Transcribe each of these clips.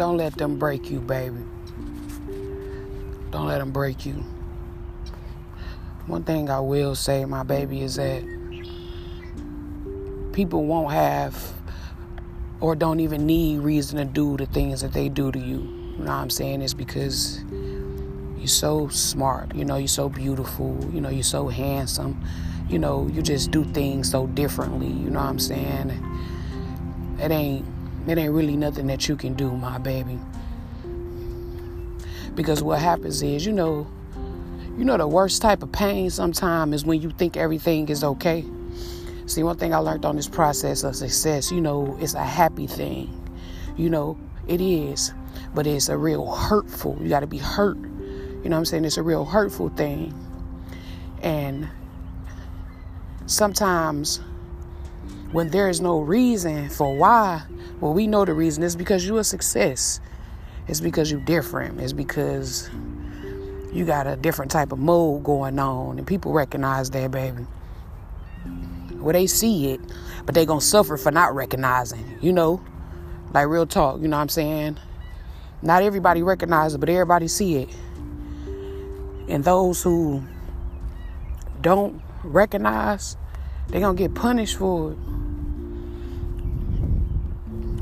don't let them break you, baby. Don't let them break you. One thing I will say, my baby, is that people won't have or don't even need reason to do the things that they do to you. You know what I'm saying? It's because you're so smart, you know, you're so beautiful, you know, you're so handsome, you know, you just do things so differently, you know what I'm saying? It ain't it ain't really nothing that you can do, my baby. Because what happens is, you know, you know the worst type of pain sometimes is when you think everything is okay. See, one thing I learned on this process of success, you know, it's a happy thing. You know, it is, but it's a real hurtful. You got to be hurt. You know what I'm saying? It's a real hurtful thing. And sometimes when there is no reason for why, well, we know the reason. It's because you're a success. It's because you're different. It's because you got a different type of mode going on, and people recognize that, baby. Well, they see it, but they gonna suffer for not recognizing. You know, like real talk. You know what I'm saying? Not everybody recognizes it, but everybody see it. And those who don't recognize, they gonna get punished for it.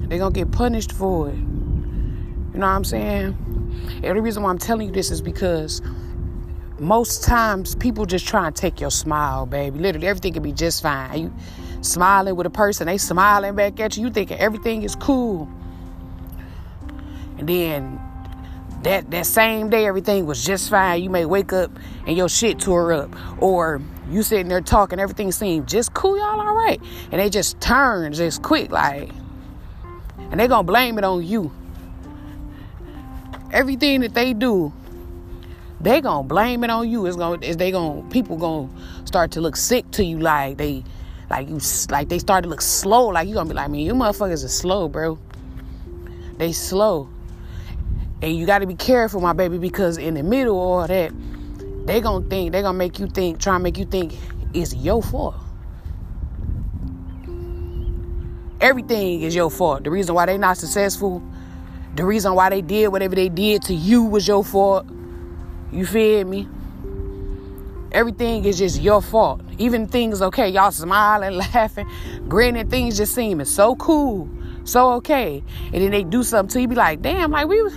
They gonna get punished for it. You know what I'm saying? And the reason why I'm telling you this is because most times people just try and take your smile, baby. Literally, everything can be just fine. You smiling with a person, they smiling back at you. You thinking everything is cool, and then that that same day everything was just fine. You may wake up and your shit tore up, or you sitting there talking, everything seemed just cool, y'all all right, and they just turn just quick like, and they gonna blame it on you. Everything that they do they gonna blame it on you. It's gonna is they gonna people gonna start to look sick to you like they like you like they start to look slow. Like you gonna be like, man, you motherfuckers are slow, bro. They slow. And you gotta be careful, my baby, because in the middle of all that, they gonna think, they gonna make you think, try and make you think it's your fault. Everything is your fault. The reason why they not successful, the reason why they did whatever they did to you was your fault you feel me? Everything is just your fault. Even things okay, y'all smiling, laughing, grinning, things just seeming so cool, so okay. And then they do something to you, be like, damn, like we was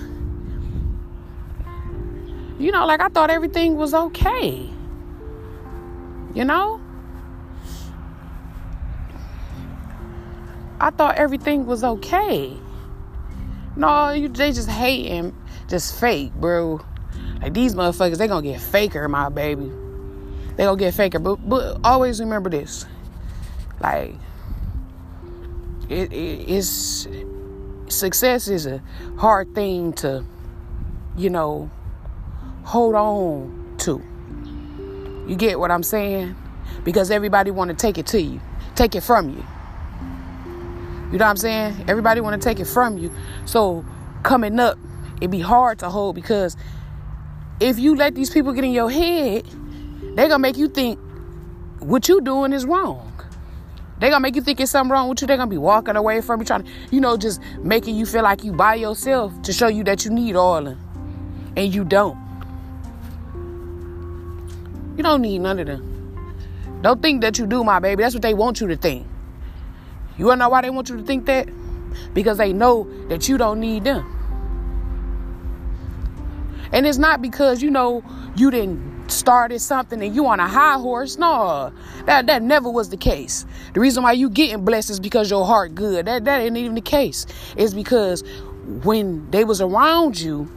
you know, like I thought everything was okay. You know? I thought everything was okay. No, you they just hating, just fake, bro. Like these motherfuckers, they gonna get faker, my baby. They gonna get faker. But but always remember this. Like it, it it's success is a hard thing to, you know, hold on to. You get what I'm saying? Because everybody want to take it to you, take it from you. You know what I'm saying? Everybody want to take it from you. So coming up, it'd be hard to hold because if you let these people get in your head, they're gonna make you think what you doing is wrong. They're gonna make you think it's something wrong with you. They're gonna be walking away from you, trying to, you know, just making you feel like you by yourself to show you that you need oil, and you don't. You don't need none of them. Don't think that you do, my baby. That's what they want you to think. You wanna know why they want you to think that? Because they know that you don't need them. And it's not because, you know, you didn't started something and you on a high horse. No, that, that never was the case. The reason why you getting blessed is because your heart good. That, that ain't even the case. It's because when they was around you,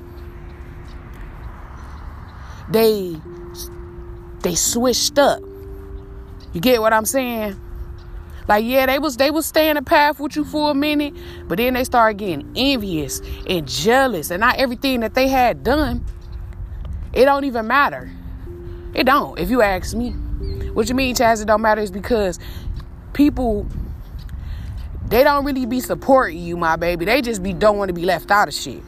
they they switched up. You get what I'm saying? Like, yeah, they was they was staying the path with you for a minute, but then they started getting envious and jealous, and not everything that they had done, it don't even matter. It don't, if you ask me. What you mean, Chazz, it don't matter is because people they don't really be supporting you, my baby. They just be don't want to be left out of shit.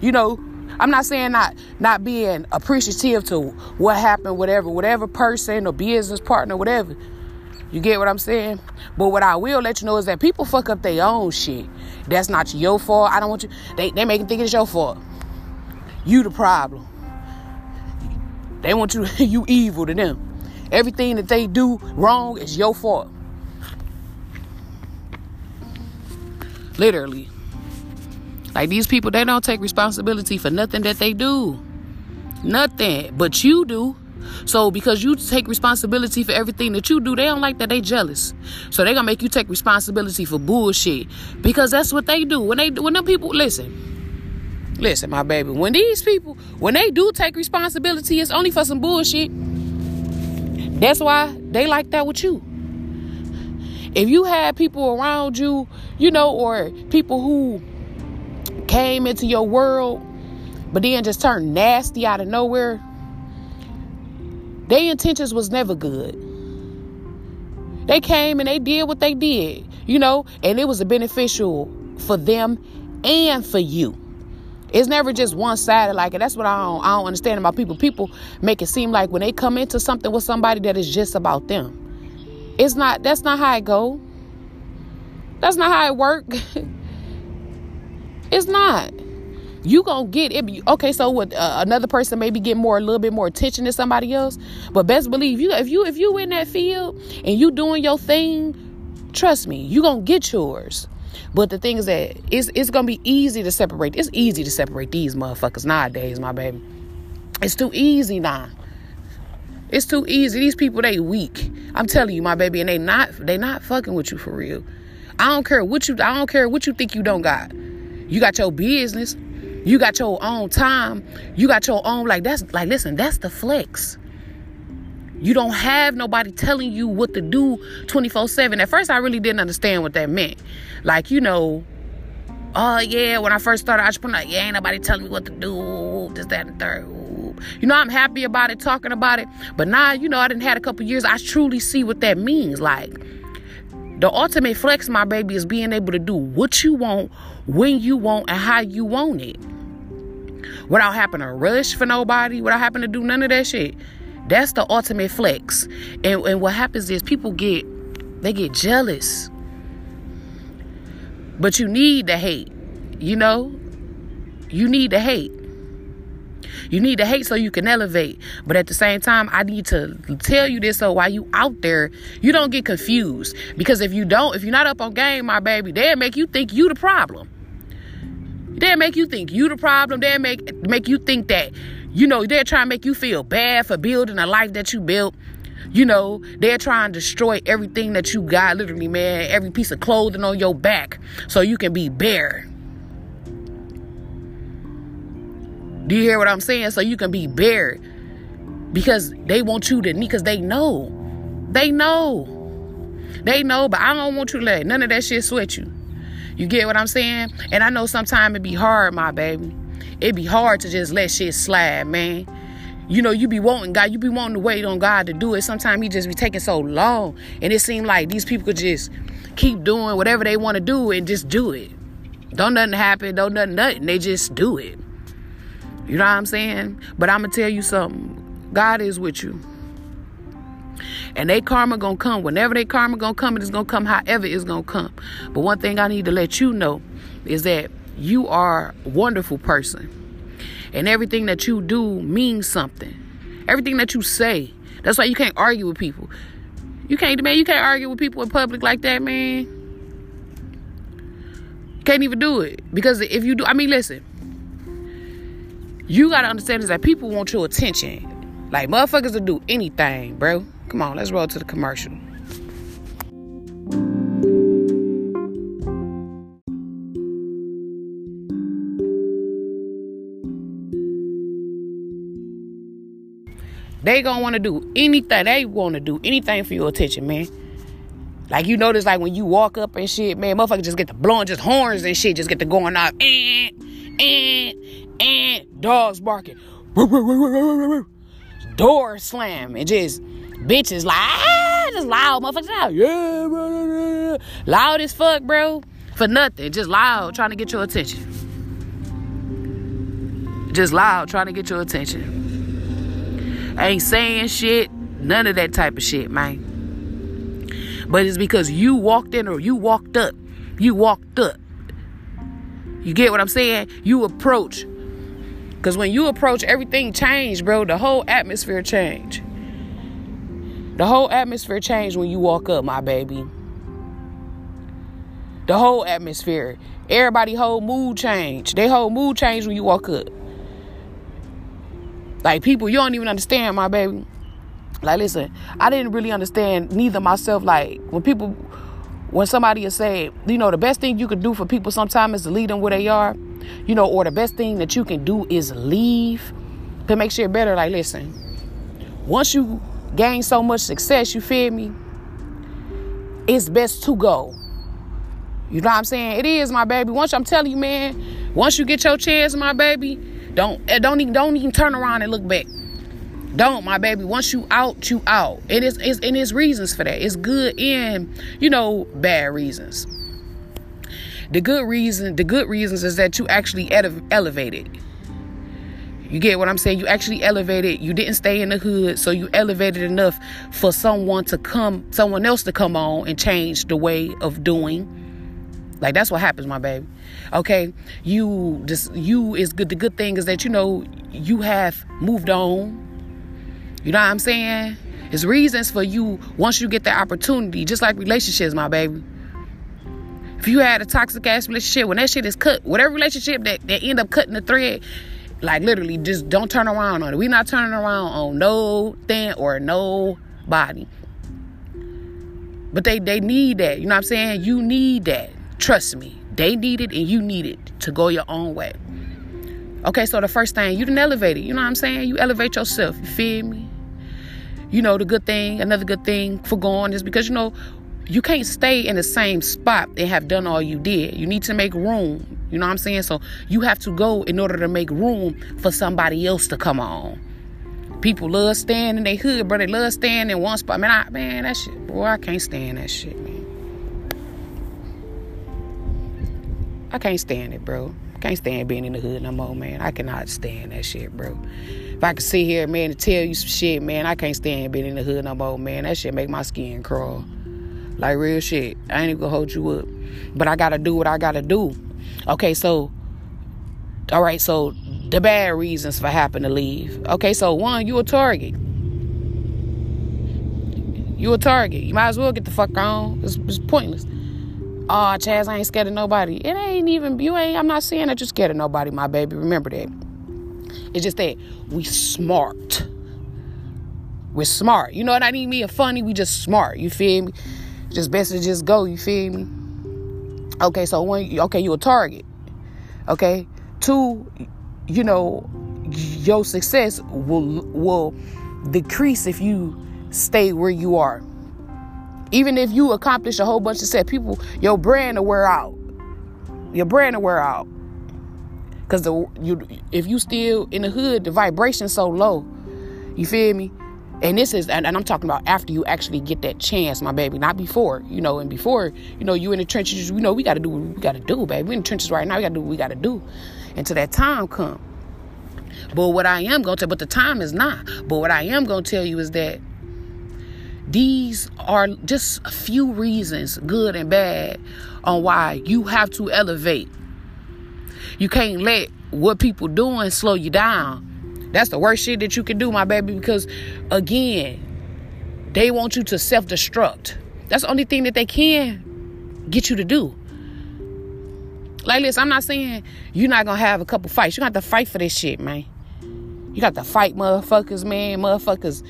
You know, I'm not saying not not being appreciative to what happened, whatever, whatever person or business partner, whatever You get what I'm saying? But what I will let you know is that people fuck up their own shit. That's not your fault. I don't want you. They they make think it's your fault. You the problem. They want you you evil to them. Everything that they do wrong is your fault. Literally. Like these people, they don't take responsibility for nothing that they do. Nothing. But you do. So because you take responsibility for everything that you do, they don't like that. They jealous. So they gonna make you take responsibility for bullshit because that's what they do. When they when them people listen, listen, my baby. When these people when they do take responsibility, it's only for some bullshit. That's why they like that with you. If you had people around you, you know, or people who came into your world but then just turned nasty out of nowhere, their intentions was never good. They came and they did what they did, you know, and it was beneficial for them and for you. It's never just one sided like it. That's what I don't, I don't understand about people. People make it seem like when they come into something with somebody that is just about them. It's not. That's not how it go. That's not how it work. it's not you gonna get it. Okay, so what? Uh, another person maybe get more, a little bit more attention than somebody else. But best believe you, if you if you in that field and you doing your thing, trust me, you gonna get yours. But the thing is that it's it's gonna be easy to separate. It's easy to separate these motherfuckers nowadays, my baby. It's too easy now. It's too easy. These people they weak. I'm telling you, my baby, and they not they not fucking with you for real. I don't care what you I don't care what you think you don't got. You got your business. You got your own time. You got your own like that's like listen, that's the flex. You don't have nobody telling you what to do 24/7. At first I really didn't understand what that meant. Like, you know, oh yeah, when I first started entrepreneur, yeah, ain't nobody telling me what to do, this, that, and third. You know, I'm happy about it, talking about it. But now, you know, I didn't had a couple years. I truly see what that means. Like, the ultimate flex, my baby, is being able to do what you want, when you want, and how you want it. Without having to rush for nobody, without having to do none of that shit. That's the ultimate flex. And, and what happens is people get they get jealous. But you need the hate. You know? You need the hate. You need to hate so you can elevate. But at the same time, I need to tell you this so while you out there, you don't get confused. Because if you don't, if you're not up on game, my baby, they'll make you think you the problem. They'll make you think you the problem. They'll make make you think that, you know, they're trying to make you feel bad for building a life that you built. You know, they're trying to destroy everything that you got, literally, man, every piece of clothing on your back so you can be bare. Do you hear what I'm saying? So you can be bare. Because they want you to need, because they know. They know. They know, but I don't want you to let none of that shit sweat you. You get what I'm saying? And I know sometimes it be hard, my baby. It be hard to just let shit slide, man. You know, you be wanting God, you be wanting to wait on God to do it. Sometimes He just be taking so long. And it seemed like these people could just keep doing whatever they want to do and just do it. Don't nothing happen, don't nothing, nothing. They just do it. You know what I'm saying? But I'm gonna tell you something. God is with you. And they karma gonna come. Whenever they karma gonna come, it's gonna come however it's gonna come. But one thing I need to let you know is that you are a wonderful person. And everything that you do means something. Everything that you say. That's why you can't argue with people. You can't man, you can't argue with people in public like that, man. You can't even do it. Because if you do I mean listen, you gotta understand is that people want your attention. Like motherfuckers will do anything, bro. Come on, let's roll to the commercial. They gonna want to do anything. They want to do anything for your attention, man. Like you notice, like when you walk up and shit, man, motherfuckers just get the blowing just horns and shit, just get the going off. And, and, and dogs barking. Door slam and just bitches like ah, just loud motherfuckers out. Yeah, loud as fuck, bro. For nothing. Just loud trying to get your attention. Just loud trying to get your attention. ain't saying shit. None of that type of shit, man. But it's because you walked in or you walked up. You walked up. You get what I'm saying? You approach. Because when you approach, everything changed, bro. The whole atmosphere changed. The whole atmosphere changed when you walk up, my baby. The whole atmosphere. Everybody whole mood change. They whole mood change when you walk up. Like people, you don't even understand, my baby. Like, listen, I didn't really understand neither myself. Like when people, when somebody is saying, you know, the best thing you can do for people sometimes is to lead them where they are, you know, or the best thing that you can do is leave to make sure better. Like, listen, once you gain so much success, you feel me? It's best to go. You know what I'm saying? It is, my baby. Once I'm telling you, man, once you get your chance, my baby, don't eh, don't even don't even turn around and look back. Don't, my baby. Once you out, you out. It is it's and it's reasons for that. It's good and you know, bad reasons. The good reason, the good reasons is that you actually ele- elevated. You get what I'm saying? You actually elevated. You didn't stay in the hood, so you elevated enough for someone to come, someone else to come on and change the way of doing. Like that's what happens, my baby. Okay, you just you is good. The good thing is that you know you have moved on. You know what I'm saying? It's reasons for you once you get the opportunity, just like relationships, my baby. If you had a toxic ass relationship, when that shit is cut, whatever relationship that, that end up cutting the thread, like literally, just don't turn around on it. we not turning around on no thing or nobody. But they they need that. You know what I'm saying? You need that. Trust me. They need it and you need it to go your own way. Okay, so the first thing, you didn't elevate it. You know what I'm saying? You elevate yourself. You feel me? You know, the good thing, another good thing for going is because, you know, you can't stay in the same spot and have done all you did. You need to make room. You know what I'm saying? So you have to go in order to make room for somebody else to come on. People love staying in their hood, bro. They love staying in one spot. Man, I, man, that shit, boy, I can't stand that shit, man. I can't stand it, bro. I Can't stand being in the hood no more, man. I cannot stand that shit, bro. If I could sit here, man, and tell you some shit, man, I can't stand being in the hood no more, man. That shit make my skin crawl. Like real shit. I ain't even gonna hold you up. But I gotta do what I gotta do. Okay, so all right, so the bad reasons for having to leave. Okay, so one, you a target. You a target. You might as well get the fuck on. It's, it's pointless. Oh, Chazz, I ain't scared of nobody. It ain't even you ain't. I'm not saying that you're scared of nobody, my baby. Remember that. It's just that we smart. We're smart. You know what I mean? Me a funny. We just smart. You feel me? Just best to just go. You feel me? Okay, so when okay, you a target. Okay, two, you know, your success will will decrease if you stay where you are. Even if you accomplish a whole bunch of stuff, people, your brand will wear out. Your brand will wear out. Cause the you if you still in the hood, the vibration's so low. You feel me? And this is, and, I'm talking about after you actually get that chance, my baby, not before, you know. And before, you know, you in the trenches, you know, we got to do what we got to do, baby. We in the trenches right now. We got to do what we got to do until that time come. But what I am going to, but the time is not. But what I am going to tell you is that these are just a few reasons, good and bad, on why you have to elevate. You can't let what people doing slow you down that's the worst shit that you can do, my baby, because again, they want you to self destruct. That's the only thing that they can get you to do. Like this, I'm not saying you're not gonna have a couple fights. You got to fight for this shit, man. You got to fight motherfuckers, man. Motherfuckers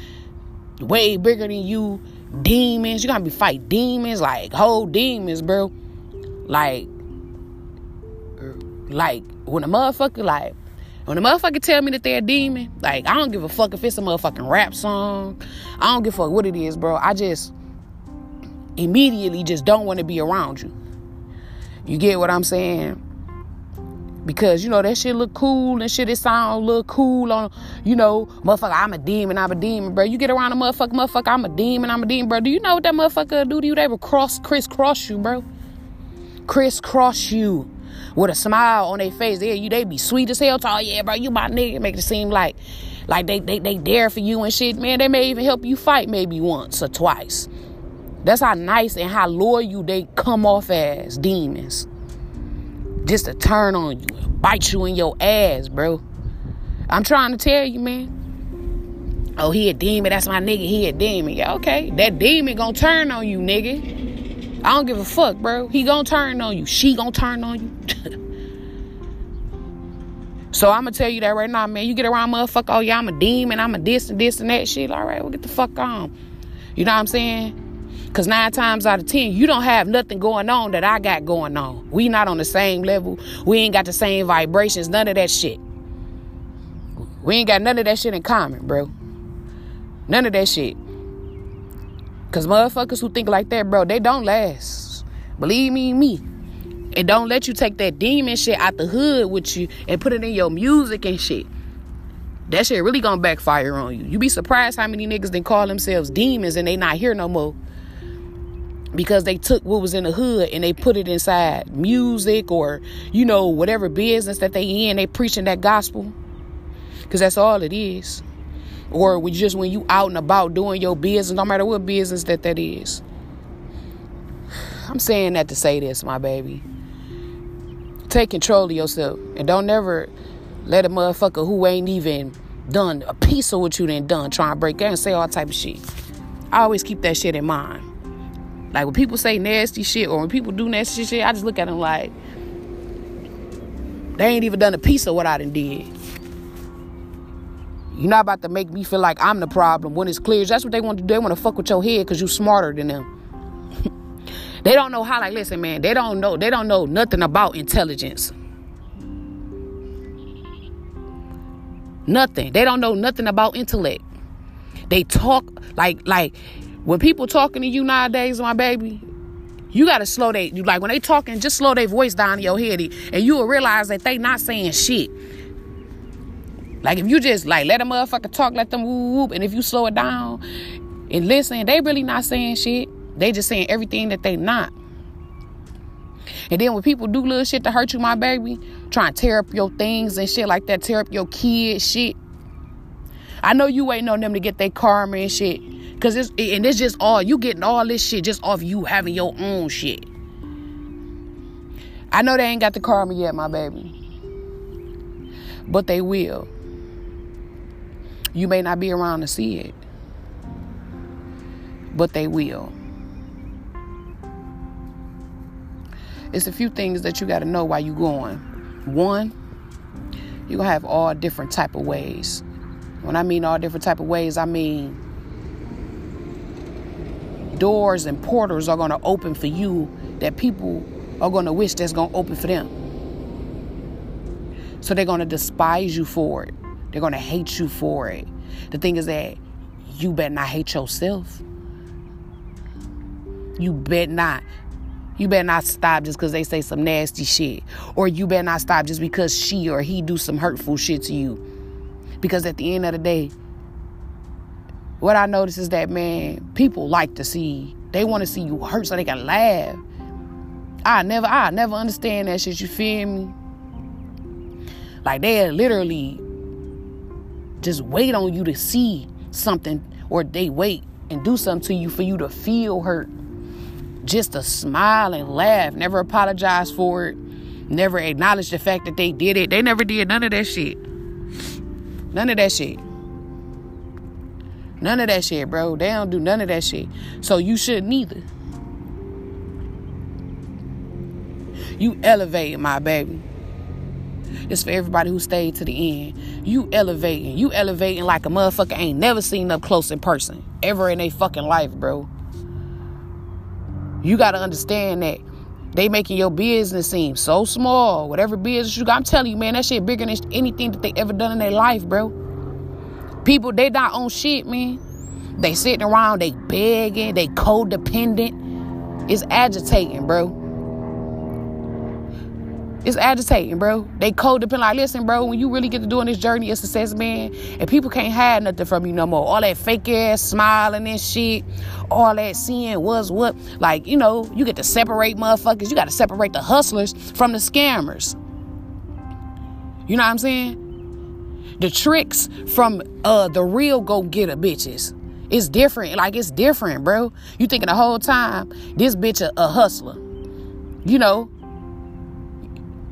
way bigger than you. Demons. You gotta be fight demons, like whole demons, bro. Like, like when a motherfucker like when a motherfucker tell me that they're a demon, like I don't give a fuck if it's a motherfucking rap song. I don't give a fuck what it is, bro. I just immediately just don't want to be around you. You get what I'm saying? Because you know that shit look cool and shit it sound look cool on you know, motherfucker, I'm a demon, I'm a demon, bro. You get around a motherfucker, motherfucker, I'm a demon, I'm a demon, bro. Do you know what that motherfucker do to you? They will cross crisscross you, bro. Crisscross you with a smile on their face. They you they be sweet as hell. Tall, yeah, bro, you my nigga. Make it seem like like they they they there for you and shit. Man, they may even help you fight maybe once or twice. That's how nice and how loyal you they come off as demons. Just to turn on you bite you in your ass, bro. I'm trying to tell you, man. Oh, he a demon. That's my nigga. He a demon. Yeah, okay. That demon gonna turn on you, nigga. I don't give a fuck, bro. He gonna turn on you. She gonna turn on you. So I'm gonna tell you that right now, man. You get around motherfucker, oh yeah, I'm a demon, I'm a this and this and that shit. All right, well get the fuck on. You know what I'm saying? Cause nine times out of ten, you don't have nothing going on that I got going on. We not on the same level. We ain't got the same vibrations, none of that shit. We ain't got none of that shit in common, bro. None of that shit. Cause motherfuckers who think like that, bro, they don't last. Believe me, me. And don't let you take that demon shit out the hood with you and put it in your music and shit. That shit really gonna backfire on you. You be surprised how many niggas then call themselves demons and they not here no more. Because they took what was in the hood and they put it inside music or, you know, whatever business that they in, they preaching that gospel. Cause that's all it is. Or just when you out and about doing your business, no matter what business that that is. I'm saying that to say this, my baby take control of yourself and don't never let a motherfucker who ain't even done a piece of what you done done try and break out and say all type of shit. I always keep that shit in mind. Like when people say nasty shit or when people do nasty shit, I just look at them like they ain't even done a piece of what I done did. You're not about to make me feel like I'm the problem when it's clear. That's what they want to do. They want to fuck with your head because you're smarter than them. They don't know how, like, listen, man, they don't know, they don't know nothing about intelligence. Nothing. They don't know nothing about intellect. They talk like like when people talking to you nowadays, my baby, you gotta slow they you like when they talking, just slow their voice down in your head and you will realize that they not saying shit. Like if you just like let a motherfucker talk, let them whoop whoop, and if you slow it down and listen, they really not saying shit. They just saying everything that they not. And then when people do little shit to hurt you, my baby, trying to tear up your things and shit like that, tear up your kids, shit. I know you waiting on them to get their karma and shit. Cause it's and it's just all you getting all this shit just off you having your own shit. I know they ain't got the karma yet, my baby. But they will. You may not be around to see it. But they will. it's a few things that you got to know while you're going. One, you're gonna have all different type of ways. When I mean all different type of ways, I mean doors and portals are gonna open for you that people are gonna wish that's gonna open for them. So they're gonna despise you for it. They're gonna hate you for it. The thing is that you better not hate yourself. You better not you better not stop just because they say some nasty shit. Or you better not stop just because she or he do some hurtful shit to you. Because at the end of the day, what I notice is that, man, people like to see, they want to see you hurt so they can laugh. I never, I never understand that shit, you feel me? Like they literally just wait on you to see something or they wait and do something to you for you to feel hurt just to smile and laugh, never apologize for it, never acknowledge the fact that they did it. They never did none of that shit. None of that shit. None of that shit, bro. They don't do none of that shit. So you shouldn't either. You elevate, my baby. It's for everybody who stayed to the end. You elevating. You elevating like a motherfucker ain't never seen up close in person. Ever in a fucking life, bro. You got to understand that they making your business seem so small. Whatever business you got, I'm telling you, man, that shit bigger than anything that they ever done in their life, bro. People, they not on shit, man. They sitting around, they begging, they codependent. It's agitating, bro. It's agitating, bro. They codependent. Like, listen, bro, when you really get to doing this journey of success, man, and people can't hide nothing from you no more. All that fake ass smiling and shit, all that seeing was what. Like, you know, you get to separate motherfuckers. You got to separate the hustlers from the scammers. You know what I'm saying? The tricks from uh the real go getter bitches. It's different. Like it's different, bro. You thinking the whole time this bitch a, a hustler. You know.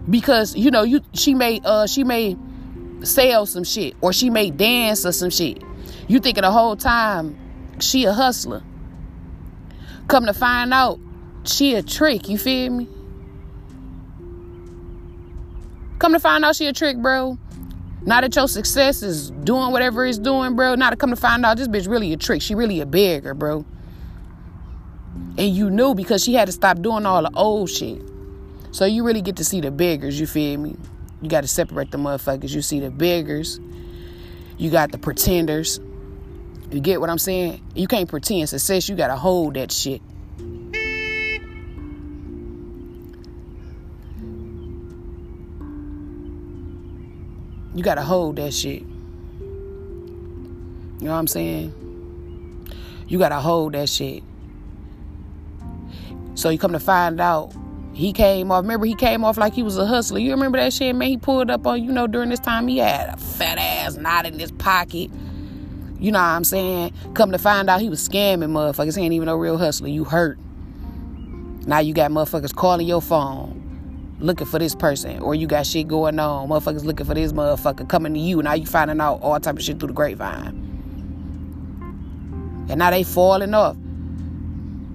Because, you know, you she may uh she may sell some shit or she may dance or some shit. You thinking the whole time she a hustler. Come to find out, she a trick, you feel me? Come to find out she a trick, bro. Now that your success is doing whatever it's doing, bro. Now to come to find out this bitch really a trick. She really a beggar, bro. And you knew because she had to stop doing all the old shit. So you really get to see the beggars, you feel me? You got to separate the motherfuckers. You see the beggars. You got the pretenders. You get what I'm saying? You can't pretend success. You got to hold that shit. You gotta hold that shit. You know what I'm saying? You gotta hold that shit. So you come to find out he came off. Remember, he came off like he was a hustler. You remember that shit, man? He pulled up on, you know, during this time he had a fat ass knot in his pocket. You know what I'm saying? Come to find out he was scamming motherfuckers. He ain't even no real hustler. You hurt. Now you got motherfuckers calling your phone looking for this person or you got shit going on motherfuckers looking for this motherfucker coming to you now you finding out all type of shit through the grapevine and now they falling off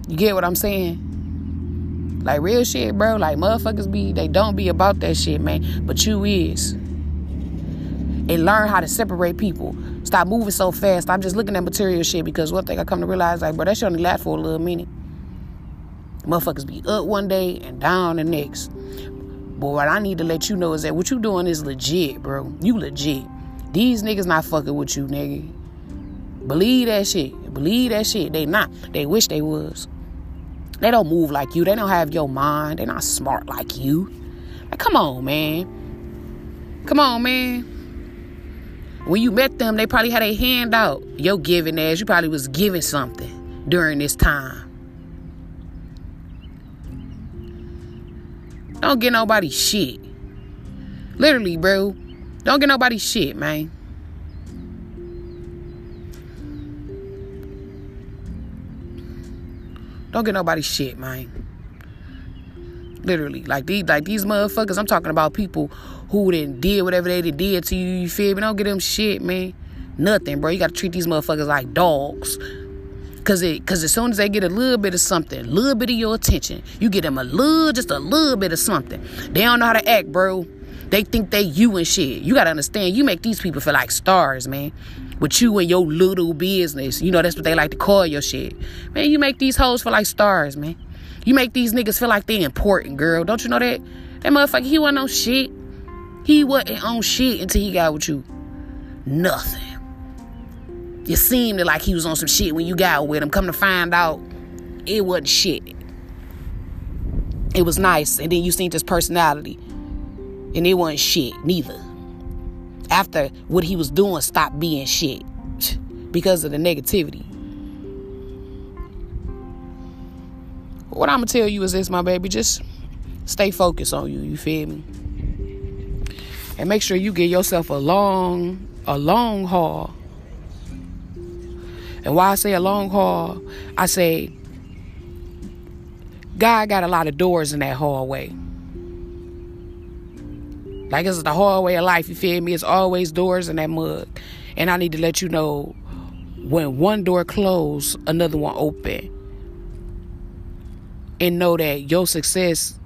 you get what i'm saying like real shit bro like motherfuckers be they don't be about that shit man but you is and learn how to separate people stop moving so fast stop just looking at material shit because one thing i come to realize like bro that shit only last for a little minute Motherfuckers be up one day and down the next. But what I need to let you know is that what you doing is legit, bro. You legit. These niggas not fucking with you, nigga. Believe that shit. Believe that shit. They not. They wish they was. They don't move like you. They don't have your mind. They're not smart like you. Like, come on, man. Come on, man. When you met them, they probably had a hand out. Your giving ass, you probably was giving something during this time. Don't get nobody shit. Literally, bro. Don't get nobody shit, man. Don't get nobody shit, man. Literally, like these, like these motherfuckers. I'm talking about people who didn't did whatever they did to you. You feel me? Don't get them shit, man. Nothing, bro. You gotta treat these motherfuckers like dogs. Cause it, cause as soon as they get a little bit of something, a little bit of your attention, you get them a little, just a little bit of something. They don't know how to act, bro. They think they you and shit. You gotta understand, you make these people feel like stars, man. With you and your little business. You know, that's what they like to call your shit. Man, you make these hoes feel like stars, man. You make these niggas feel like they important, girl. Don't you know that? That motherfucker, he wasn't on shit. He wasn't on shit until he got with you. Nothing. You seemed like he was on some shit when you got with him. Come to find out, it wasn't shit. It was nice, and then you seen his personality, and it wasn't shit neither. After what he was doing stopped being shit because of the negativity. What I'm gonna tell you is this, my baby, just stay focused on you. You feel me? And make sure you get yourself a long, a long haul and why I say a long haul, I say God got a lot of doors in that hallway. Like it's the hallway of life, you feel me? It's always doors in that mug. And I need to let you know when one door closed, another one open. And know that your success,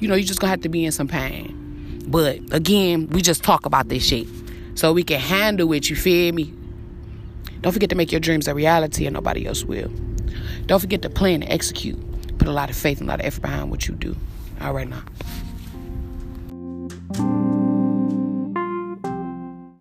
you know, you just gonna have to be in some pain. But again, we just talk about this shit. So we can handle it, you feel me? Don't forget to make your dreams a reality and nobody else will. Don't forget to plan and execute. Put a lot of faith and a lot of effort behind what you do. All right now you